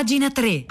Pagina 3.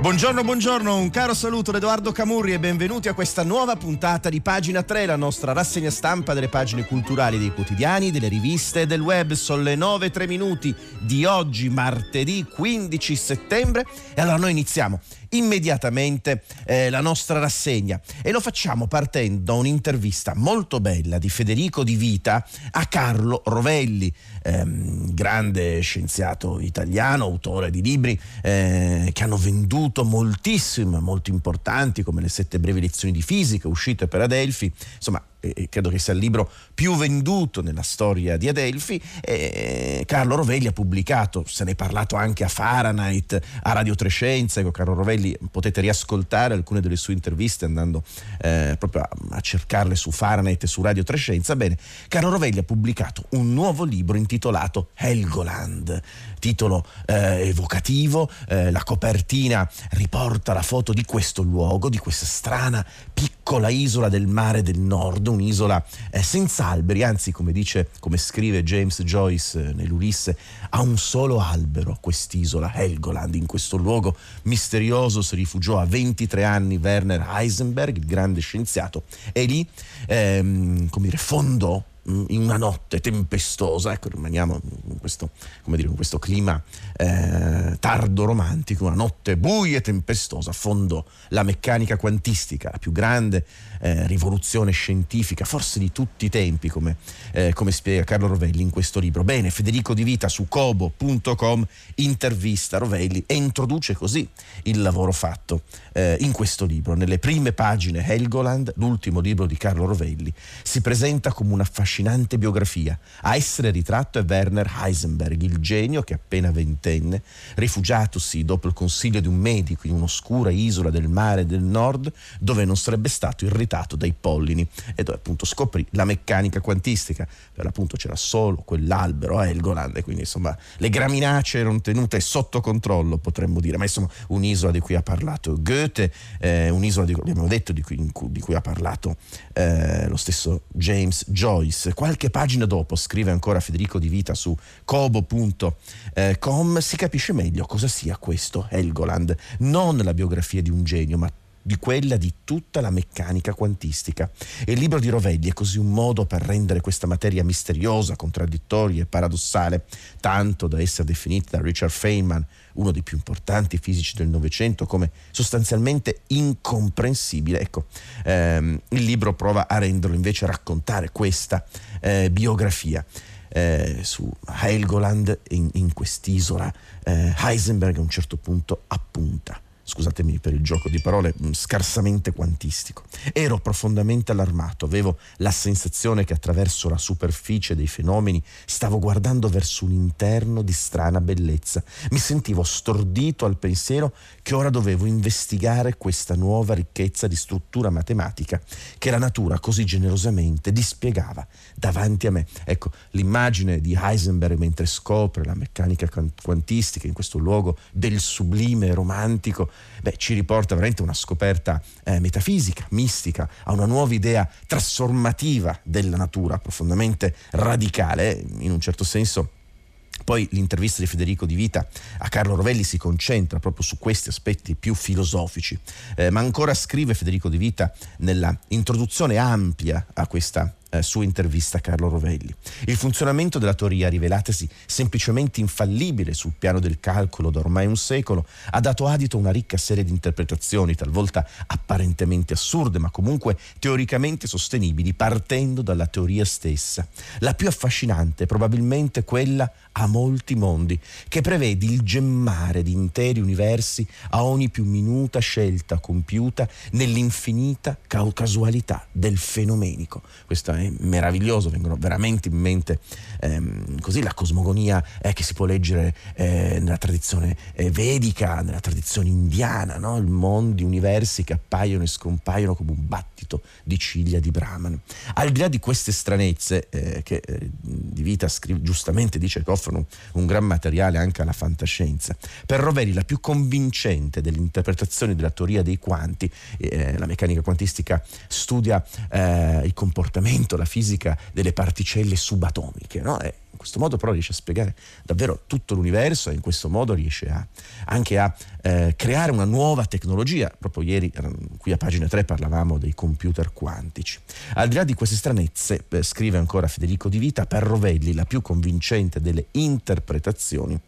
Buongiorno, buongiorno, un caro saluto da Edoardo Camurri e benvenuti a questa nuova puntata di Pagina 3, la nostra rassegna stampa delle pagine culturali dei quotidiani, delle riviste e del web. Sono le 9 3 minuti di oggi, martedì 15 settembre. E allora noi iniziamo immediatamente eh, la nostra rassegna. E lo facciamo partendo da un'intervista molto bella di Federico Di Vita a Carlo Rovelli, ehm, grande scienziato italiano, autore di libri eh, che hanno venduto moltissimo, molto importanti come le sette brevi lezioni di fisica uscite per Adelphi, insomma e credo che sia il libro più venduto nella storia di Adelphi. E Carlo Rovelli ha pubblicato, se ne è parlato anche a Fahrenheit, a Radio Trescenza. Ecco, Carlo Rovelli potete riascoltare alcune delle sue interviste andando eh, proprio a, a, cercarle su Fahrenheit e su Radio Trescenza. Bene, Carlo Rovelli ha pubblicato un nuovo libro intitolato Helgoland, titolo eh, evocativo. Eh, la copertina riporta la foto di questo luogo, di questa strana piccola isola del mare del nord un'isola eh, senza alberi, anzi come dice, come scrive James Joyce eh, nell'Ulisse, ha un solo albero quest'isola, Helgoland, in questo luogo misterioso si rifugiò a 23 anni Werner Heisenberg, il grande scienziato, e lì ehm, come dire, fondò Mm, in una notte tempestosa, ecco, rimaniamo in questo, dire, in questo clima eh, tardo romantico, una notte buia e tempestosa, fondò la meccanica quantistica, la più grande eh, rivoluzione scientifica, forse di tutti i tempi, come, eh, come, spiega Carlo Rovelli in questo libro. Bene, Federico Di Vita su cobo.com intervista Rovelli e introduce così il lavoro fatto eh, in questo libro. Nelle prime pagine Helgoland, l'ultimo libro di Carlo Rovelli, si presenta come un'affascinante affascinante biografia. A essere ritratto è Werner Heisenberg, il genio che appena ventenne, rifugiatosi dopo il consiglio di un medico in un'oscura isola del mare del nord, dove non sarebbe stato irritato dai pollini. E dove appunto scoprì la meccanica quantistica. Per l'appunto c'era solo quell'albero a Helgoland e quindi insomma le graminacee erano tenute sotto controllo, potremmo dire, ma insomma un'isola di cui ha parlato Goethe, eh, un'isola di, abbiamo detto, di cui, di cui ha parlato eh, lo stesso James Joyce. Qualche pagina dopo, scrive ancora Federico Di Vita su cobo.com, si capisce meglio cosa sia questo Helgoland, non la biografia di un genio, ma di quella di tutta la meccanica quantistica. E il libro di Rovelli è così un modo per rendere questa materia misteriosa, contraddittoria e paradossale, tanto da essere definita da Richard Feynman, uno dei più importanti fisici del Novecento, come sostanzialmente incomprensibile. Ecco, ehm, il libro prova a renderlo invece a raccontare questa eh, biografia. Eh, su Helgoland in, in quest'isola eh, Heisenberg a un certo punto appunta scusatemi per il gioco di parole, mm, scarsamente quantistico. Ero profondamente allarmato, avevo la sensazione che attraverso la superficie dei fenomeni stavo guardando verso un interno di strana bellezza. Mi sentivo stordito al pensiero che ora dovevo investigare questa nuova ricchezza di struttura matematica che la natura così generosamente dispiegava davanti a me. Ecco, l'immagine di Heisenberg mentre scopre la meccanica quantistica in questo luogo del sublime romantico beh, ci riporta veramente a una scoperta eh, metafisica, mistica, a una nuova idea trasformativa della natura, profondamente radicale, in un certo senso poi l'intervista di Federico Di Vita a Carlo Rovelli si concentra proprio su questi aspetti più filosofici, eh, ma ancora scrive Federico Di Vita nella introduzione ampia a questa eh, sua intervista Carlo Rovelli. Il funzionamento della teoria, rivelatasi semplicemente infallibile sul piano del calcolo da ormai un secolo, ha dato adito a una ricca serie di interpretazioni, talvolta apparentemente assurde, ma comunque teoricamente sostenibili, partendo dalla teoria stessa. La più affascinante è probabilmente quella a molti mondi, che prevede il gemmare di interi universi a ogni più minuta scelta compiuta nell'infinita casualità del fenomenico. Questa è meraviglioso, vengono veramente in mente ehm, così la cosmogonia eh, che si può leggere eh, nella tradizione eh, vedica, nella tradizione indiana, no? il mondi, universi che appaiono e scompaiono come un battito di ciglia di Brahman. Al di là di queste stranezze eh, che eh, di vita scrive, giustamente dice che offrono un gran materiale anche alla fantascienza, per Rovelli la più convincente delle interpretazioni della teoria dei quanti, eh, la meccanica quantistica studia il comportamento, la fisica delle particelle subatomiche, no? In questo modo però riesce a spiegare davvero tutto l'universo e in questo modo riesce a, anche a eh, creare una nuova tecnologia. Proprio ieri qui a pagina 3 parlavamo dei computer quantici. Al di là di queste stranezze, eh, scrive ancora Federico Di Vita, per Rovelli la più convincente delle interpretazioni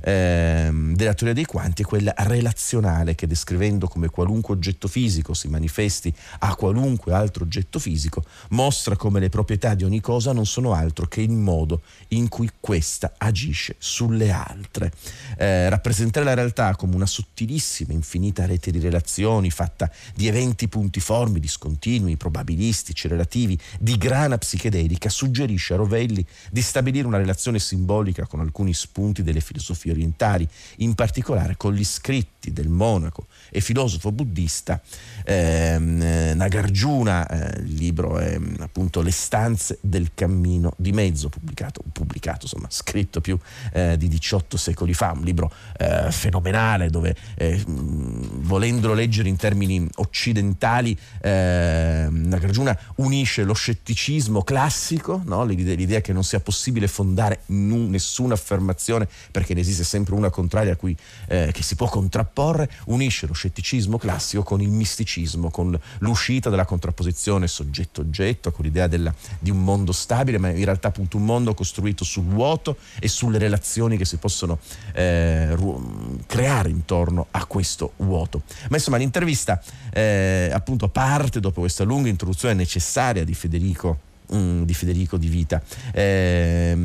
eh, della teoria dei quanti è quella relazionale che descrivendo come qualunque oggetto fisico si manifesti a qualunque altro oggetto fisico, mostra come le proprietà di ogni cosa non sono altro che il modo in cui questa agisce sulle altre. Eh, rappresentare la realtà come una sottilissima, infinita rete di relazioni fatta di eventi puntiformi, discontinui, probabilistici, relativi, di grana psichedelica, suggerisce a Rovelli di stabilire una relazione simbolica con alcuni spunti delle filosofie orientali, in particolare con gli scritti del monaco e filosofo buddista ehm, Nagarjuna, eh, il libro è appunto Le stanze del cammino di mezzo, pubblicato, pubblicato insomma, scritto più eh, di 18 secoli fa, un libro eh, fenomenale dove eh, volendolo leggere in termini occidentali ehm, Nagarjuna unisce lo scetticismo classico, no? l'idea, l'idea, che non sia possibile fondare n- nessuna affermazione perché ne esiste sempre una contraria a cui eh, che si può contrapporre, unisce lo scetticismo classico con il misticismo, con l'uscita della contrapposizione soggetto-oggetto, con l'idea della, di un mondo stabile, ma in realtà appunto un mondo costruito sul vuoto e sulle relazioni che si possono eh, ru- creare intorno a questo vuoto. Ma insomma l'intervista eh, appunto parte dopo questa lunga introduzione necessaria di Federico mm, di Federico Di Vita. Eh,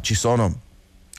ci sono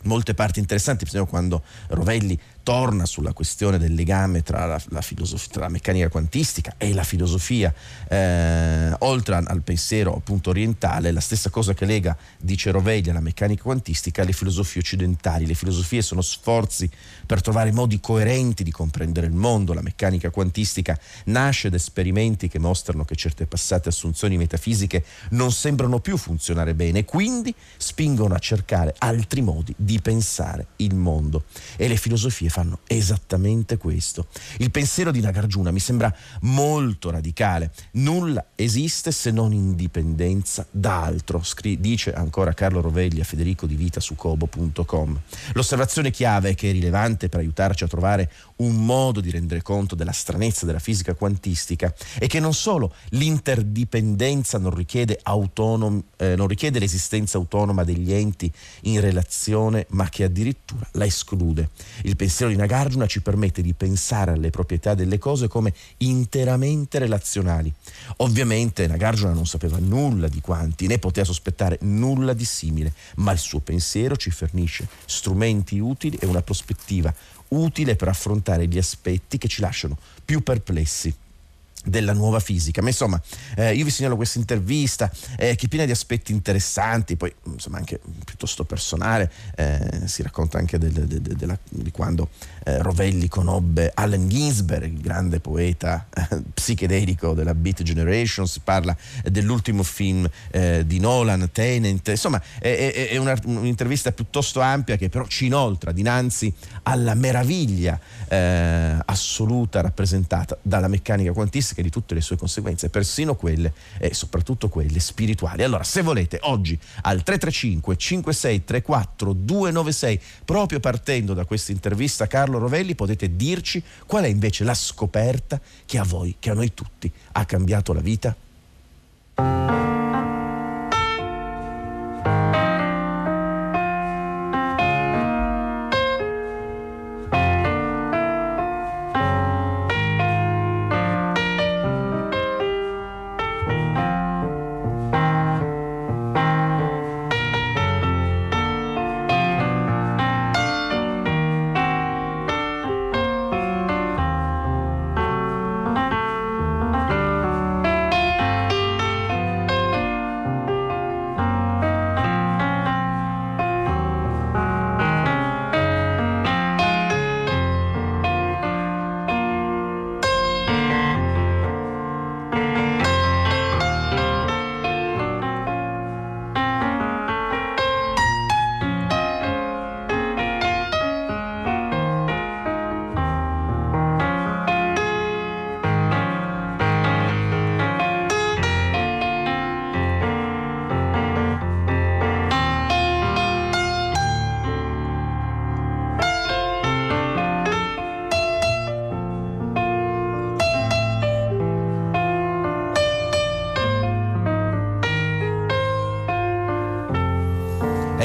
molte parti interessanti, per esempio quando Rovelli torna sulla questione del legame tra la, la, tra la meccanica quantistica e la filosofia, eh, oltre al pensiero appunto orientale, la stessa cosa che lega, dice Rovelli, alla meccanica quantistica alle filosofie occidentali. Le filosofie sono sforzi per trovare modi coerenti di comprendere il mondo. La meccanica quantistica nasce da esperimenti che mostrano che certe passate assunzioni metafisiche non sembrano più funzionare bene quindi spingono a cercare altri modi di pensare il mondo. E le filosofie fanno esattamente questo. Il pensiero di Nagarjuna mi sembra molto radicale. Nulla esiste se non indipendenza da altro, Scri- dice ancora Carlo Rovelli a Federico di Vita su cobo.com. L'osservazione chiave che è rilevante per aiutarci a trovare un modo di rendere conto della stranezza della fisica quantistica è che non solo l'interdipendenza non richiede, autonom- eh, non richiede l'esistenza autonoma degli enti in relazione, ma che addirittura la esclude. Il pensiero di Nagarjuna ci permette di pensare alle proprietà delle cose come interamente relazionali. Ovviamente Nagarjuna non sapeva nulla di quanti, né poteva sospettare nulla di simile, ma il suo pensiero ci fornisce strumenti utili e una prospettiva utile per affrontare gli aspetti che ci lasciano più perplessi della nuova fisica. Ma insomma, eh, io vi segnalo questa intervista eh, che è piena di aspetti interessanti, poi insomma anche piuttosto personale, eh, si racconta anche del, de, de, de, di quando eh, Rovelli conobbe Allen Ginsberg, il grande poeta eh, psichedelico della Beat Generation, si parla dell'ultimo film eh, di Nolan, Tenant, insomma è, è, è una, un'intervista piuttosto ampia che però ci inoltra dinanzi alla meraviglia assoluta rappresentata dalla meccanica quantistica e di tutte le sue conseguenze, persino quelle e soprattutto quelle spirituali. Allora, se volete, oggi al 335 5634 296, proprio partendo da questa intervista Carlo Rovelli, potete dirci qual è invece la scoperta che a voi, che a noi tutti, ha cambiato la vita?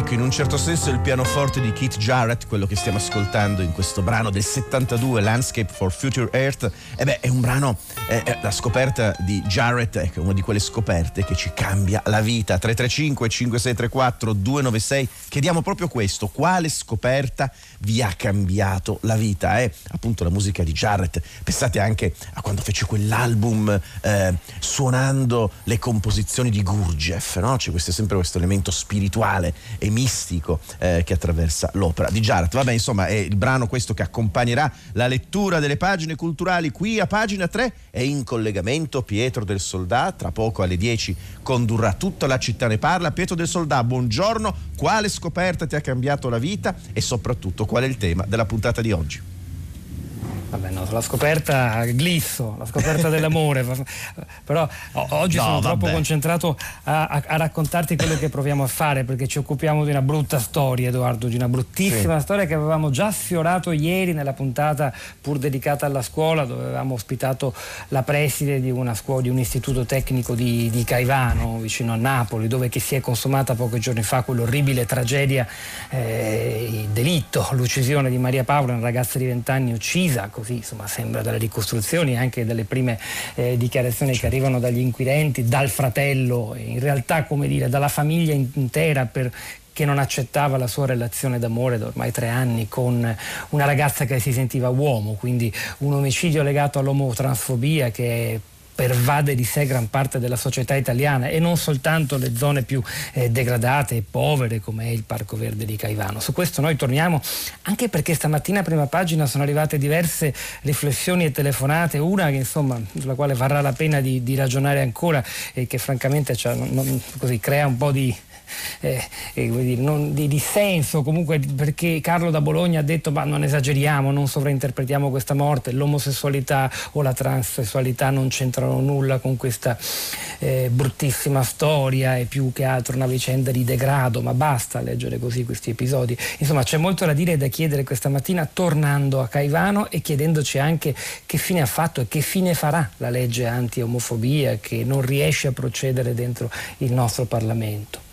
Ecco, in un certo senso il pianoforte di Keith Jarrett, quello che stiamo ascoltando in questo brano del 72, Landscape for Future Earth, eh beh, è un brano, eh, la scoperta di Jarrett è una di quelle scoperte che ci cambia la vita. 335 5634 296, chiediamo proprio questo, quale scoperta vi ha cambiato la vita? È appunto la musica di Jarrett, pensate anche a quando fece quell'album eh, suonando le composizioni di Gurdjieff, no? C'è questo, sempre questo elemento spirituale e mistico eh, che attraversa l'opera di Jarrett. Vabbè, insomma, è il brano questo che accompagnerà la lettura delle pagine culturali qui a pagina 3 e in collegamento Pietro del Soldà, tra poco alle 10 condurrà tutta la città ne parla. Pietro del Soldà, buongiorno, quale scoperta ti ha cambiato la vita e soprattutto qual è il tema della puntata di oggi? Vabbè, no, la scoperta glisso, la scoperta dell'amore, però oggi no, sono vabbè. troppo concentrato a, a, a, raccontarti quello che proviamo a fare perché ci occupiamo di una brutta storia, Edoardo, di una bruttissima sì. storia che avevamo già sfiorato ieri nella puntata pur dedicata alla scuola, dove avevamo ospitato la preside di, una scuola, di un istituto tecnico di, di, Caivano, vicino a Napoli, dove si è consumata pochi giorni fa quell'orribile tragedia, eh, il delitto, l'uccisione di Maria Paola, una ragazza di 20 anni uccisa così insomma, sembra dalle ricostruzioni anche dalle prime eh, dichiarazioni che arrivano dagli inquirenti, dal fratello, in realtà come dire, dalla famiglia intera per che non accettava la sua relazione d'amore da ormai tre anni con una ragazza che si sentiva uomo, quindi un omicidio legato all'omotransfobia che è pervade di sé gran parte della società italiana e non soltanto le zone più eh, degradate e povere come è il Parco Verde di Caivano. Su questo noi torniamo anche perché stamattina a prima pagina sono arrivate diverse riflessioni e telefonate, una che insomma sulla quale varrà la pena di, di ragionare ancora e che francamente cioè, non, non, così, crea un po' di eh, eh, non, di dissenso, comunque perché Carlo da Bologna ha detto ma non esageriamo, non sovrainterpretiamo questa morte, l'omosessualità o la transessualità non c'entrano nulla con questa eh, bruttissima storia, è più che altro una vicenda di degrado, ma basta leggere così questi episodi. Insomma c'è molto da dire e da chiedere questa mattina tornando a Caivano e chiedendoci anche che fine ha fatto e che fine farà la legge anti-omofobia che non riesce a procedere dentro il nostro Parlamento.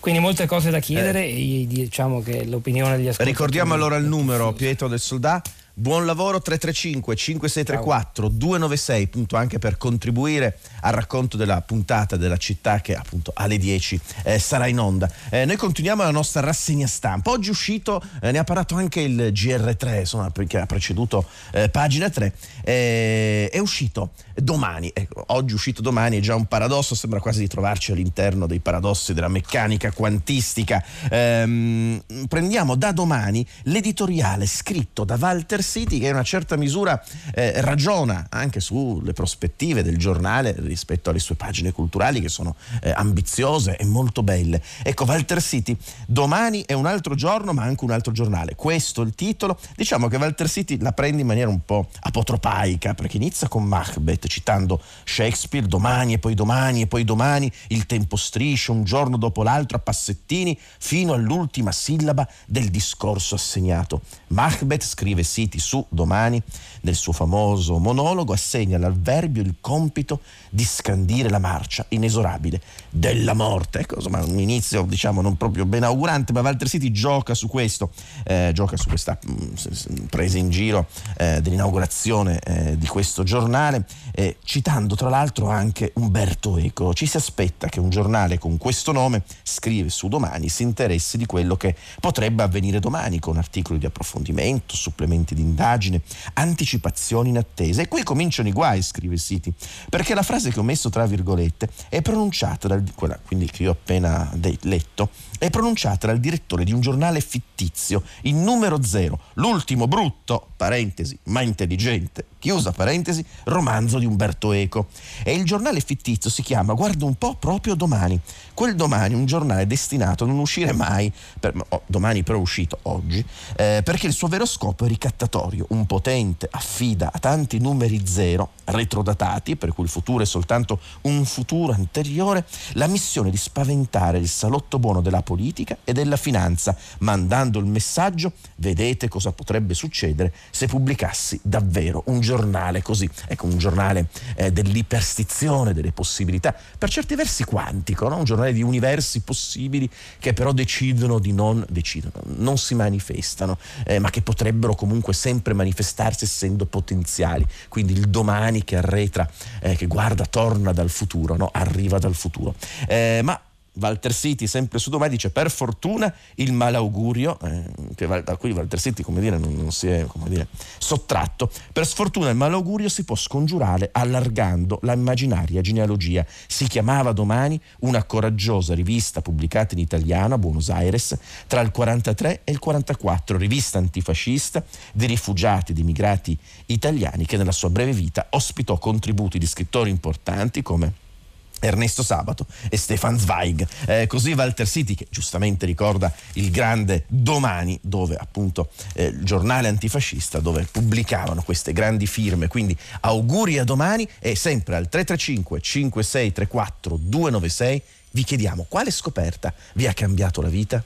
Quindi molte cose da chiedere eh. e diciamo che l'opinione degli ascoltatori... Ricordiamo allora il numero, Pietro del Soldato. Buon lavoro 335 5634 296 appunto anche per contribuire al racconto della puntata della città che appunto alle 10 eh, sarà in onda. Eh, noi continuiamo la nostra rassegna stampa. Oggi è uscito, eh, ne ha parlato anche il GR3, insomma, perché ha preceduto eh, pagina 3. Eh, è uscito domani, ecco, oggi è uscito domani è già un paradosso, sembra quasi di trovarci all'interno dei paradossi della meccanica quantistica. Ehm, prendiamo da domani l'editoriale scritto da Walter City che in una certa misura eh, ragiona anche sulle prospettive del giornale rispetto alle sue pagine culturali che sono eh, ambiziose e molto belle. Ecco, Walter City, domani è un altro giorno ma anche un altro giornale. Questo è il titolo. Diciamo che Walter City la prende in maniera un po' apotropaica perché inizia con Macbeth citando Shakespeare, domani e poi domani e poi domani, il tempo striscia un giorno dopo l'altro a passettini fino all'ultima sillaba del discorso assegnato. Macbeth, scrive City su domani, nel suo famoso monologo, assegna all'avverbio il compito di scandire la marcia inesorabile della morte. Ecco, insomma, un inizio diciamo non proprio ben augurante, ma Walter City gioca su questo, eh, gioca su questa mh, mm, presa in giro eh, dell'inaugurazione eh, di questo giornale eh, citando tra l'altro anche Umberto Eco. Ci si aspetta che un giornale con questo nome, scrive su domani, si interessi di quello che potrebbe avvenire domani con articoli di approfondimento, supplementi di indagine, anticipazioni in attesa. E qui cominciano i guai, scrive Siti, perché la frase che ho messo tra virgolette è pronunciata dal, quella quindi che io ho appena letto, è pronunciata dal direttore di un giornale fittizio, il numero zero, l'ultimo brutto, parentesi, ma intelligente, chiusa parentesi, romanzo di Umberto Eco. E il giornale fittizio si chiama, guarda un po', proprio domani. Quel domani, un giornale destinato a non uscire mai, per, oh, domani però è uscito oggi, eh, perché il suo vero scopo è ricattatorio, un potente affida a tanti numeri zero retrodatati, per cui il futuro è soltanto un futuro anteriore, la missione di spaventare il salotto buono della politica e della finanza, mandando il messaggio vedete cosa potrebbe succedere se pubblicassi davvero un giornale così, ecco un giornale eh, dell'iperstizione, delle possibilità, per certi versi quantico, no? un giornale di universi possibili che però decidono di non decidono, non si manifestano, eh, ma che potrebbero comunque sempre manifestarsi essendo potenziali, quindi il domani che arretra, eh, che guarda, torna dal futuro, no? arriva dal futuro. Eh, ma Walter City, sempre su domani, dice per fortuna il malaugurio, eh, da cui Walter City come dire, non, non si è dire, sottratto, per sfortuna il malaugurio si può scongiurare allargando la immaginaria genealogia. Si chiamava domani una coraggiosa rivista pubblicata in italiano a Buenos Aires tra il 43 e il 44, rivista antifascista di rifugiati, di immigrati italiani che nella sua breve vita ospitò contributi di scrittori importanti come Ernesto Sabato e Stefan Zweig. Eh, così Walter City, che giustamente ricorda il grande domani, dove appunto eh, il giornale antifascista, dove pubblicavano queste grandi firme. Quindi auguri a domani e sempre al 335 5634 296 vi chiediamo quale scoperta vi ha cambiato la vita?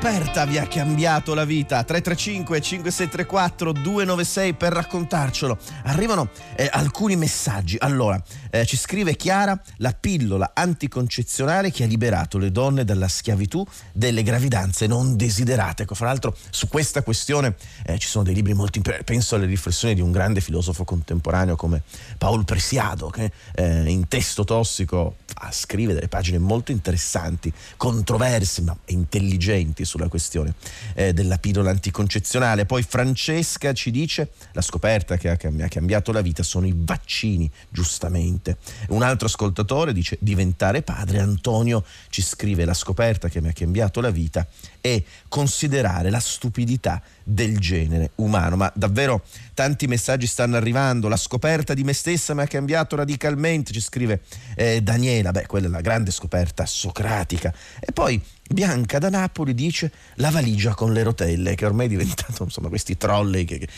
Scoperta vi ha cambiato la vita? 335 5634 296 per raccontarcelo. Arrivano eh, alcuni messaggi. Allora, eh, ci scrive Chiara, la pillola anticoncezionale che ha liberato le donne dalla schiavitù delle gravidanze non desiderate. Ecco, fra l'altro su questa questione eh, ci sono dei libri molto importanti. Penso alle riflessioni di un grande filosofo contemporaneo come Paul Presiado, che eh, in testo tossico scrive delle pagine molto interessanti, controverse ma intelligenti sulla questione eh, della pillola anticoncezionale. Poi Francesca ci dice la scoperta che mi ha cambiato la vita sono i vaccini, giustamente. Un altro ascoltatore dice diventare padre. Antonio ci scrive la scoperta che mi ha cambiato la vita è considerare la stupidità del genere umano. Ma davvero tanti messaggi stanno arrivando. La scoperta di me stessa mi ha cambiato radicalmente, ci scrive eh, Daniela. Beh, quella è la grande scoperta socratica. E poi Bianca da Napoli dice la valigia con le rotelle, che ormai è diventato insomma questi trolley, che, che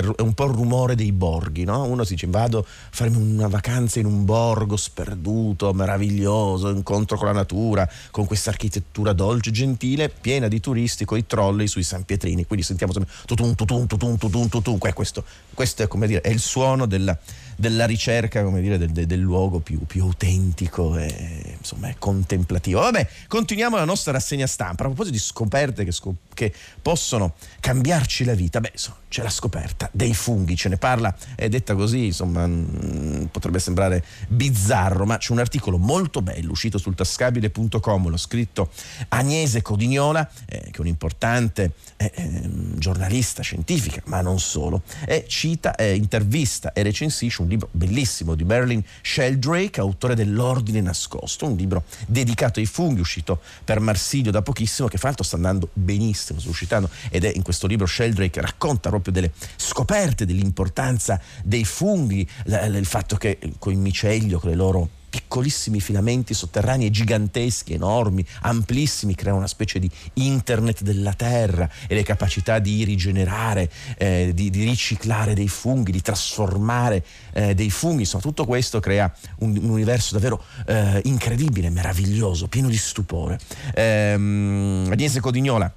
è un po' il rumore dei borghi, no? Uno si dice vado a farmi una vacanza in un borgo sperduto, meraviglioso, incontro con la natura, con questa architettura dolce, gentile, piena di turisti, con i trolley sui San Pietrini, quindi sentiamo sempre tutun tutun tutun tutun tutun, questo, questo è come dire, è il suono della della ricerca come dire, del, del luogo più, più, autentico e insomma, contemplativo. Vabbè, continuiamo la nostra rassegna stampa. A proposito di scoperte che, scop- che possono cambiarci la vita, beh, insomma, c'è la scoperta dei funghi, ce ne parla, è detta così, insomma, mh, potrebbe sembrare bizzarro, ma c'è un articolo molto bello uscito sul tascabile.com, l'ho scritto Agnese Codignola, eh, che è un'importante eh, eh, giornalista scientifica, ma non solo, e cita, eh, intervista e recensisce un libro bellissimo di Merlin Sheldrake, autore dell'Ordine Nascosto, un libro dedicato ai funghi, uscito per Marsilio da pochissimo, che fra l'altro sta andando benissimo, sta uscitando, ed è in questo libro Sheldrake racconta proprio delle scoperte dell'importanza dei funghi, il fatto che con il micelio, con le loro piccolissimi filamenti sotterranei giganteschi, enormi, amplissimi, creano una specie di internet della terra e le capacità di rigenerare, eh, di, di, riciclare dei funghi, di trasformare eh, dei funghi, insomma tutto questo crea un, un universo davvero eh, incredibile, meraviglioso, pieno di stupore. Ehm, Agnese Codignola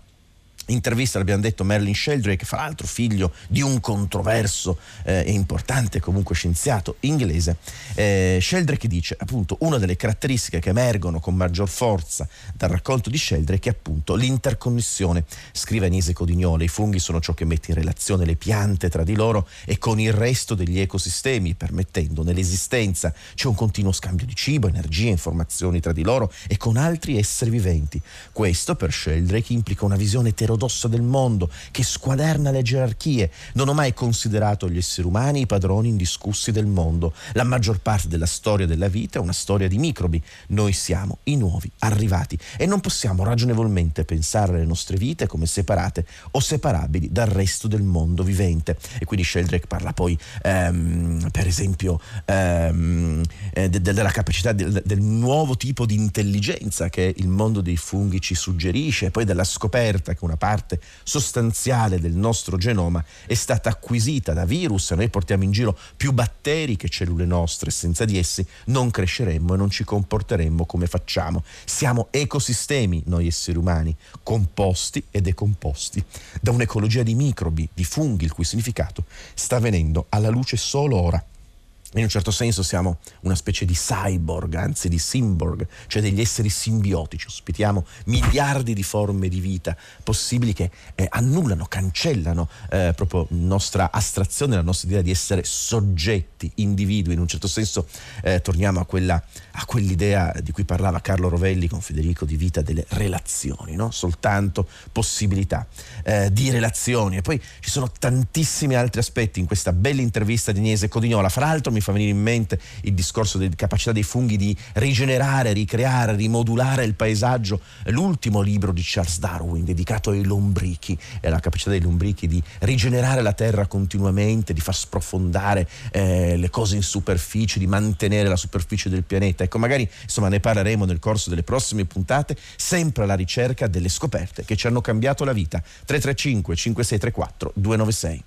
intervista, l'abbiamo detto, Merlin Sheldrake, fra l'altro figlio di un controverso eh, e importante comunque scienziato inglese. Eh, Sheldrake dice appunto una delle caratteristiche che emergono con maggior forza dal raccolto di Sheldrake è appunto l'interconnessione. Scrive Agnese Codignole, i funghi sono ciò che mette in relazione le piante tra di loro e con il resto degli ecosistemi, permettendo nell'esistenza c'è un continuo scambio di cibo, energia, informazioni tra di loro e con altri esseri viventi. Questo per Sheldrake implica una visione eterogenea eterodossa del mondo, che squaderna le gerarchie. Non ho mai considerato gli esseri umani i padroni indiscussi del mondo. La maggior parte della storia della vita è una storia di microbi. Noi siamo i nuovi arrivati e non possiamo ragionevolmente pensare alle nostre vite come separate o separabili dal resto del mondo vivente. E quindi Sheldrake parla poi, ehm, per esempio, ehm, eh, de- della capacità de- del nuovo tipo di intelligenza che il mondo dei funghi ci suggerisce, poi della scoperta che una parte sostanziale del nostro genoma è stata acquisita da virus, noi portiamo in giro più batteri che cellule nostre, senza di essi non cresceremmo e non ci comporteremmo come facciamo. Siamo ecosistemi, noi esseri umani, composti e decomposti, da un'ecologia di microbi, di funghi, il cui significato sta venendo alla luce solo ora in un certo senso siamo una specie di cyborg, anzi di simborg, cioè degli esseri simbiotici. Ospitiamo miliardi di forme di vita possibili che eh, annullano, cancellano eh, proprio nostra astrazione, la nostra idea di essere soggetti, individui. In un certo senso eh, torniamo a, quella, a, quell'idea di cui parlava Carlo Rovelli con Federico di vita delle relazioni, no? soltanto possibilità eh, di relazioni. E poi ci sono tantissimi altri aspetti in questa bella intervista di Agnese Codignola. Fra l'altro mi fa venire in mente il discorso della capacità dei funghi di rigenerare, ricreare, rimodulare il paesaggio. L'ultimo libro di Charles Darwin dedicato ai lombrichi, è la capacità dei lombrichi di rigenerare la terra continuamente, di far sprofondare eh, le cose in superficie, di mantenere la superficie del pianeta. Ecco, magari insomma ne parleremo nel corso delle prossime puntate, sempre alla ricerca delle scoperte che ci hanno cambiato la vita. 335 5634 296.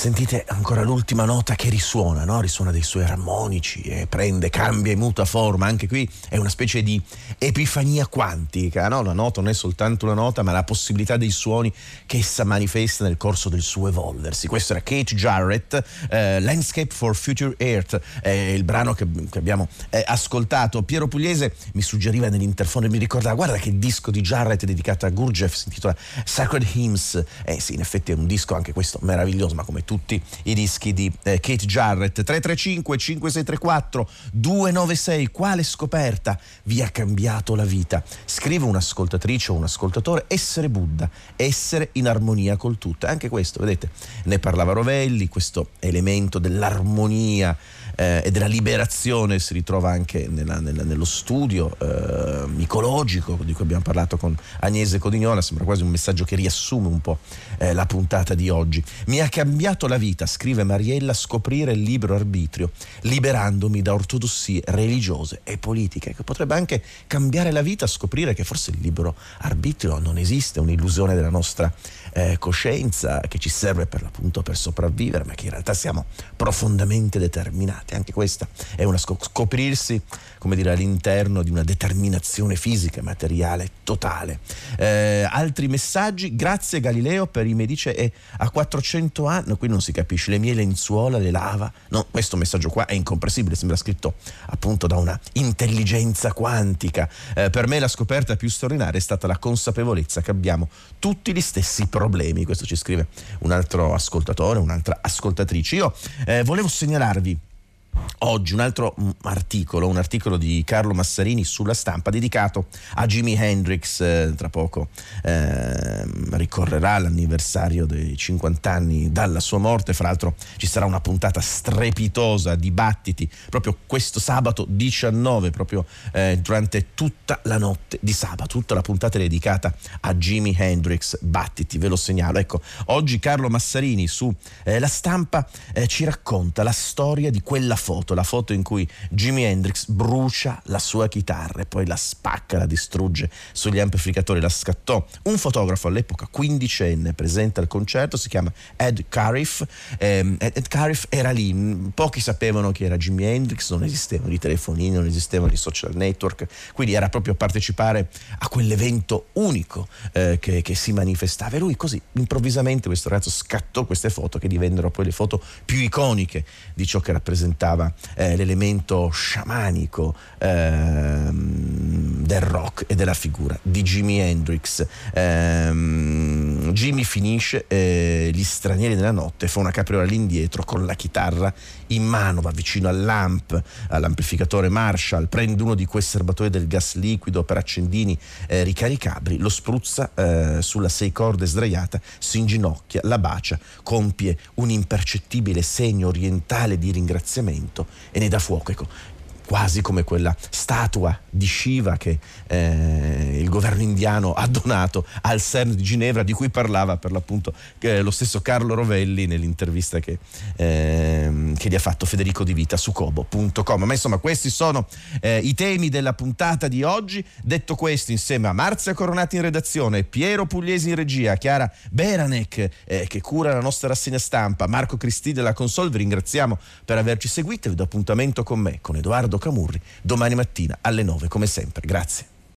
Sentite ancora l'ultima nota che risuona, no? risuona dei suoi armonici e prende, cambia e muta forma. Anche qui è una specie di epifania quantica. No? La nota non è soltanto una nota, ma la possibilità dei suoni che essa manifesta nel corso del suo evolversi. Questo era Kate Jarrett, eh, Landscape for Future Earth, eh, il brano che, che abbiamo eh, ascoltato. Piero Pugliese mi suggeriva nell'interfono e mi ricordava, guarda che disco di Jarrett dedicato a Gurdjieff si intitola Sacred Hymns. Eh sì, in effetti è un disco anche questo meraviglioso, ma come tutti i dischi di eh, Kate Jarrett. 335 5634 296, quale scoperta vi ha cambiato la vita? Scrive un'ascoltatrice o un ascoltatore, essere Buddha, essere in armonia col tutto. Anche questo, vedete, ne parlava Rovelli, questo elemento dell'armonia eh, e della liberazione si ritrova anche nella, nella, nello studio eh, micologico di cui abbiamo parlato con Agnese Codignola, sembra quasi un messaggio che riassume un po' eh, la puntata di oggi. Mi ha cambiato la vita, scrive Mariella, scoprire il libero arbitrio, liberandomi da ortodossie religiose e politiche, che potrebbe anche cambiare la vita, scoprire che forse il libero arbitrio non esiste, è un'illusione della nostra eh, coscienza che ci serve per l'appunto per sopravvivere, ma che in realtà siamo profondamente determinati. Anche questa è una scoprirsi, come dire, all'interno di una determinazione fisica, materiale totale. Eh, altri messaggi, grazie Galileo per i me dice è a 400 anni, quindi non si capisce, le mie lenzuola le lava. No, questo messaggio qua è incomprensibile, sembra scritto appunto da una intelligenza quantica. Eh, per me la scoperta più straordinaria è stata la consapevolezza che abbiamo tutti gli stessi problemi. Questo ci scrive un altro ascoltatore, un'altra ascoltatrice. Io eh, volevo segnalarvi Oggi un altro mm, articolo, un articolo di Carlo Massarini sulla stampa dedicato a Jimi Hendrix, eh, tra poco eh, ricorrerà l'anniversario dei 50 anni dalla sua morte, fra l'altro ci sarà una puntata strepitosa, dibattiti, proprio questo sabato 19, proprio eh, durante tutta la notte di sabato, tutta la puntata dedicata a Jimi Hendrix, battiti, ve lo segnalo. Ecco, oggi Carlo Massarini su eh, La Stampa eh, ci racconta la storia di quella foto, la foto in cui Jimi Hendrix brucia la sua chitarra e poi la spacca, la distrugge sugli amplificatori, la scattò. Un fotografo all'epoca quindicenne presente al concerto, si chiama Ed Cariff. Eh, Ed Cariff era lì, pochi sapevano che era Jimi Hendrix, non esistevano i telefonini, non esistevano i social network, quindi era proprio partecipare a quell'evento unico eh, che, che si manifestava. E lui così improvvisamente questo ragazzo scattò queste foto che divennero poi le foto più iconiche di ciò che rappresentava rappresentava eh, l'elemento sciamanico ehm, del rock e della figura di Jimi Hendrix. Ehm, Jimmy finisce eh, Gli stranieri della notte, fa una capriola all'indietro con la chitarra in mano, va vicino all'amp, all'amplificatore Marshall, prende uno di quei serbatoi del gas liquido per accendini eh, ricaricabili, lo spruzza eh, sulla sei corde sdraiata, si inginocchia, la bacia, compie un impercettibile segno orientale di ringraziamento e ne dà fuoco. Ecco, quasi come quella statua di Shiva che eh, il governo indiano ha donato al CERN di Ginevra, di cui parlava per l'appunto eh, lo stesso Carlo Rovelli nell'intervista che, eh, che, gli ha fatto Federico Di Vita su cobo.com. Ma insomma, questi sono eh, i temi della puntata di oggi. Detto questo, insieme a Marzia Coronati in redazione, Piero Pugliesi in regia, Chiara Beranek eh, che cura la nostra rassegna stampa, Marco Cristi della console, vi ringraziamo per averci seguito e vi do appuntamento con me, con Edoardo Camurri domani mattina alle 9 come sempre. Grazie.